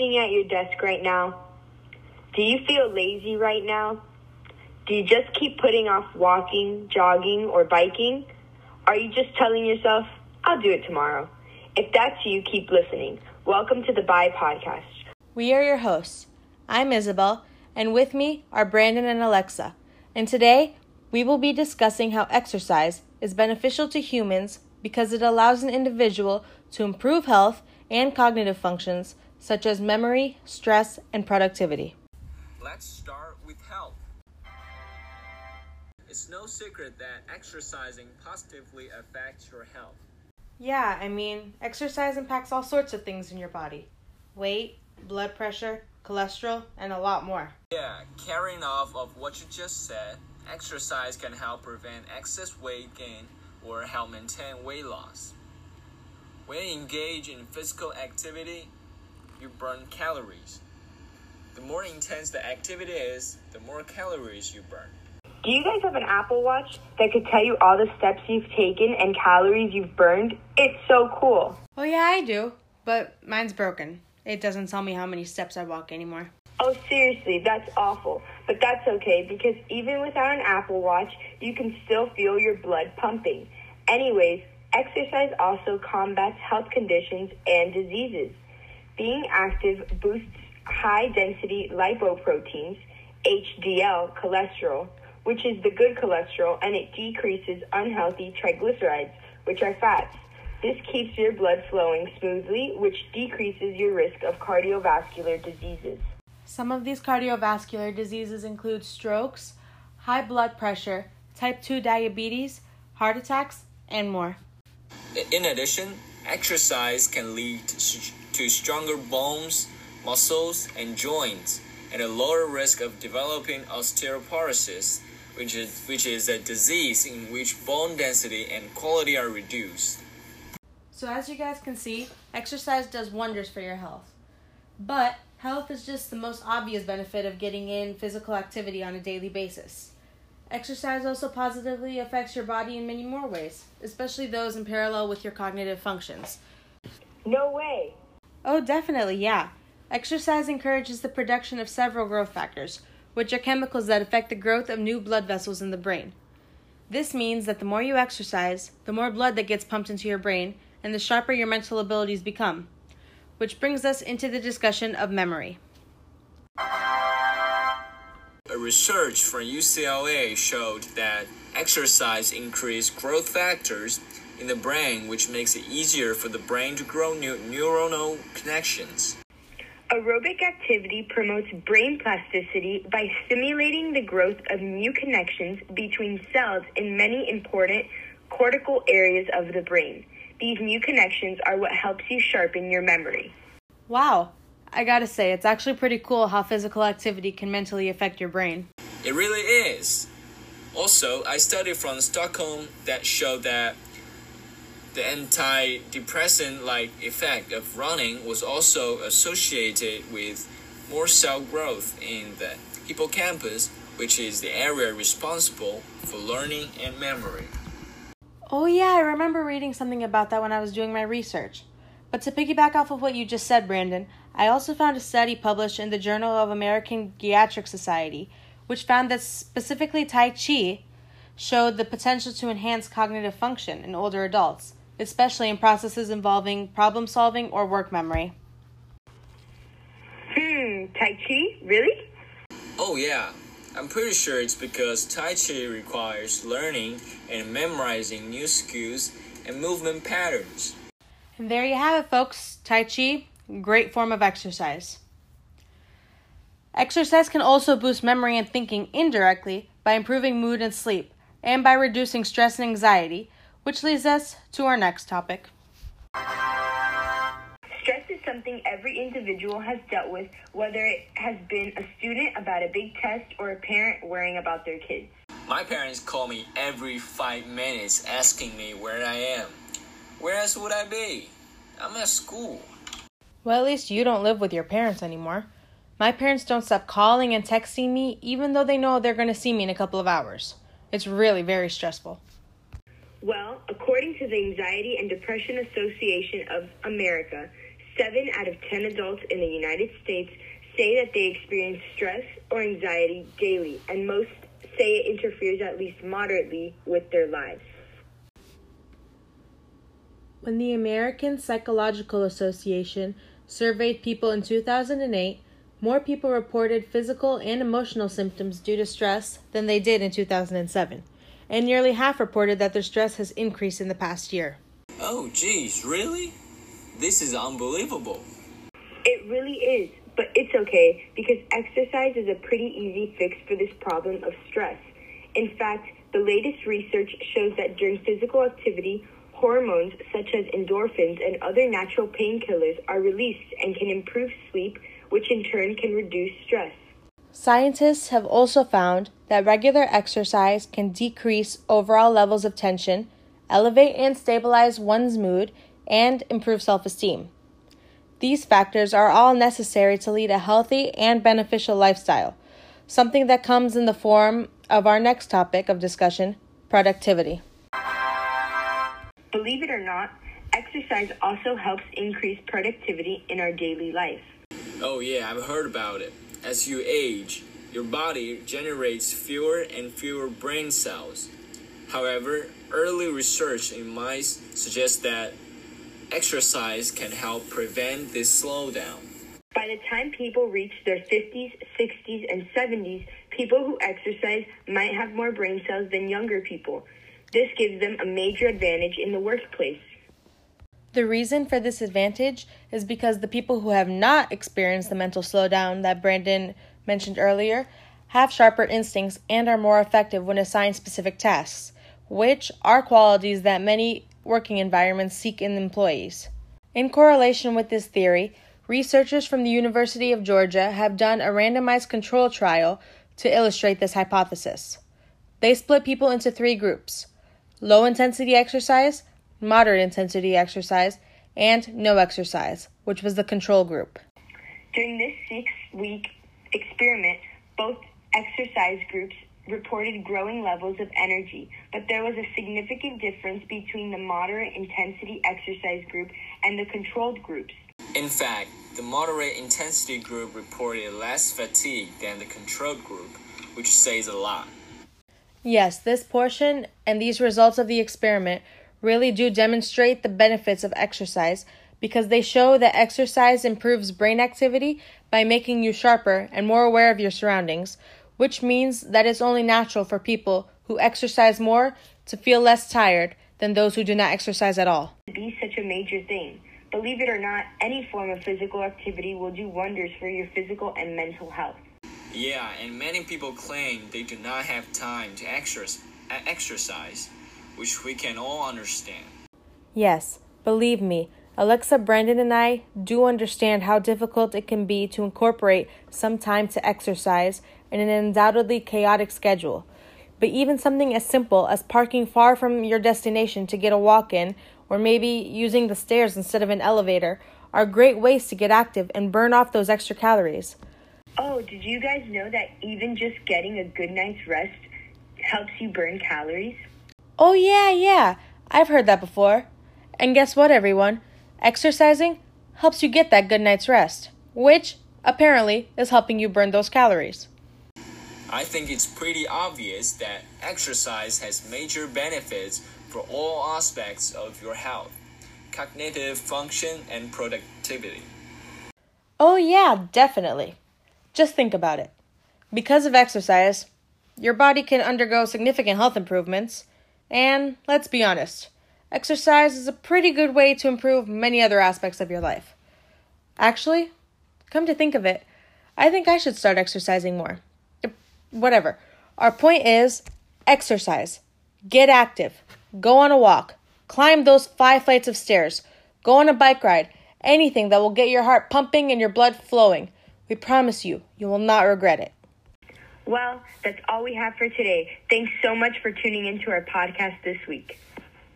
Sitting at your desk right now? Do you feel lazy right now? Do you just keep putting off walking, jogging, or biking? Are you just telling yourself, I'll do it tomorrow? If that's you, keep listening. Welcome to the Bye Podcast. We are your hosts. I'm Isabel, and with me are Brandon and Alexa. And today, we will be discussing how exercise is beneficial to humans because it allows an individual to improve health and cognitive functions such as memory, stress, and productivity. Let's start with health. It's no secret that exercising positively affects your health. Yeah, I mean, exercise impacts all sorts of things in your body weight, blood pressure, cholesterol, and a lot more. Yeah, carrying off of what you just said, exercise can help prevent excess weight gain or help maintain weight loss. When you engage in physical activity, you burn calories. The more intense the activity is, the more calories you burn. Do you guys have an Apple Watch that could tell you all the steps you've taken and calories you've burned? It's so cool. Oh, yeah, I do, but mine's broken. It doesn't tell me how many steps I walk anymore. Oh, seriously, that's awful. But that's okay because even without an Apple Watch, you can still feel your blood pumping. Anyways, exercise also combats health conditions and diseases. Being active boosts high density lipoproteins, HDL cholesterol, which is the good cholesterol, and it decreases unhealthy triglycerides, which are fats. This keeps your blood flowing smoothly, which decreases your risk of cardiovascular diseases. Some of these cardiovascular diseases include strokes, high blood pressure, type 2 diabetes, heart attacks, and more. In addition, exercise can lead to stronger bones, muscles, and joints, and a lower risk of developing osteoporosis, which is, which is a disease in which bone density and quality are reduced. So, as you guys can see, exercise does wonders for your health. But health is just the most obvious benefit of getting in physical activity on a daily basis. Exercise also positively affects your body in many more ways, especially those in parallel with your cognitive functions. No way. Oh, definitely, yeah. Exercise encourages the production of several growth factors, which are chemicals that affect the growth of new blood vessels in the brain. This means that the more you exercise, the more blood that gets pumped into your brain, and the sharper your mental abilities become. Which brings us into the discussion of memory. A research from UCLA showed that exercise increased growth factors in the brain, which makes it easier for the brain to grow new neuronal connections. Aerobic activity promotes brain plasticity by stimulating the growth of new connections between cells in many important cortical areas of the brain. These new connections are what helps you sharpen your memory. Wow, I gotta say, it's actually pretty cool how physical activity can mentally affect your brain. It really is. Also, I studied from Stockholm that showed that the antidepressant like effect of running was also associated with more cell growth in the hippocampus, which is the area responsible for learning and memory. Oh, yeah, I remember reading something about that when I was doing my research. But to piggyback off of what you just said, Brandon, I also found a study published in the Journal of American Geriatric Society, which found that specifically Tai Chi showed the potential to enhance cognitive function in older adults especially in processes involving problem solving or work memory. Hmm, Tai Chi? Really? Oh, yeah. I'm pretty sure it's because Tai Chi requires learning and memorizing new skills and movement patterns. And there you have it, folks. Tai Chi, great form of exercise. Exercise can also boost memory and thinking indirectly by improving mood and sleep, and by reducing stress and anxiety, which leads us to our next topic. Stress is something every individual has dealt with, whether it has been a student about a big test or a parent worrying about their kids. My parents call me every five minutes asking me where I am. Where else would I be? I'm at school. Well, at least you don't live with your parents anymore. My parents don't stop calling and texting me, even though they know they're going to see me in a couple of hours. It's really very stressful. Well, according to the Anxiety and Depression Association of America, 7 out of 10 adults in the United States say that they experience stress or anxiety daily, and most say it interferes at least moderately with their lives. When the American Psychological Association surveyed people in 2008, more people reported physical and emotional symptoms due to stress than they did in 2007, and nearly half reported that their stress has increased in the past year. Oh, geez, really? This is unbelievable. It really is, but it's okay because exercise is a pretty easy fix for this problem of stress. In fact, the latest research shows that during physical activity, hormones such as endorphins and other natural painkillers are released and can improve sleep, which in turn can reduce stress. Scientists have also found that regular exercise can decrease overall levels of tension, elevate and stabilize one's mood, and improve self esteem. These factors are all necessary to lead a healthy and beneficial lifestyle, something that comes in the form of our next topic of discussion productivity. Believe it or not, exercise also helps increase productivity in our daily life. Oh, yeah, I've heard about it. As you age, your body generates fewer and fewer brain cells. However, early research in mice suggests that exercise can help prevent this slowdown. By the time people reach their 50s, 60s, and 70s, people who exercise might have more brain cells than younger people. This gives them a major advantage in the workplace. The reason for this advantage is because the people who have not experienced the mental slowdown that Brandon mentioned earlier have sharper instincts and are more effective when assigned specific tasks, which are qualities that many working environments seek in employees. In correlation with this theory, researchers from the University of Georgia have done a randomized control trial to illustrate this hypothesis. They split people into three groups low intensity exercise, moderate intensity exercise, and no exercise, which was the control group. During this six week experiment, both exercise groups reported growing levels of energy, but there was a significant difference between the moderate intensity exercise group and the controlled groups. In fact, the moderate intensity group reported less fatigue than the controlled group, which says a lot. Yes, this portion and these results of the experiment really do demonstrate the benefits of exercise because they show that exercise improves brain activity by making you sharper and more aware of your surroundings, which means that it's only natural for people who exercise more to feel less tired than those who do not exercise at all. Be such a major thing. Believe it or not, any form of physical activity will do wonders for your physical and mental health. Yeah, and many people claim they do not have time to exercise, which we can all understand. Yes, believe me, Alexa, Brandon, and I do understand how difficult it can be to incorporate some time to exercise in an undoubtedly chaotic schedule. But even something as simple as parking far from your destination to get a walk in, or maybe using the stairs instead of an elevator, are great ways to get active and burn off those extra calories. Oh, did you guys know that even just getting a good night's rest helps you burn calories? Oh, yeah, yeah. I've heard that before. And guess what, everyone? Exercising helps you get that good night's rest, which apparently is helping you burn those calories. I think it's pretty obvious that exercise has major benefits for all aspects of your health, cognitive function, and productivity. Oh, yeah, definitely. Just think about it. Because of exercise, your body can undergo significant health improvements, and let's be honest, exercise is a pretty good way to improve many other aspects of your life. Actually, come to think of it, I think I should start exercising more whatever. Our point is exercise, get active, go on a walk, climb those five flights of stairs, go on a bike ride, anything that will get your heart pumping and your blood flowing. We promise you, you will not regret it. Well, that's all we have for today. Thanks so much for tuning into our podcast this week.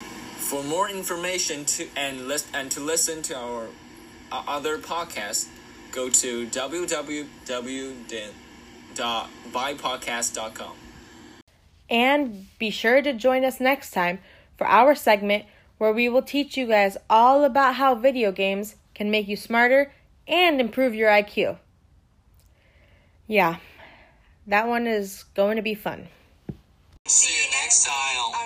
For more information to and list and to listen to our uh, other podcasts, go to www www.bypodcast.com. And be sure to join us next time for our segment where we will teach you guys all about how video games can make you smarter and improve your IQ. Yeah, that one is going to be fun. See you next time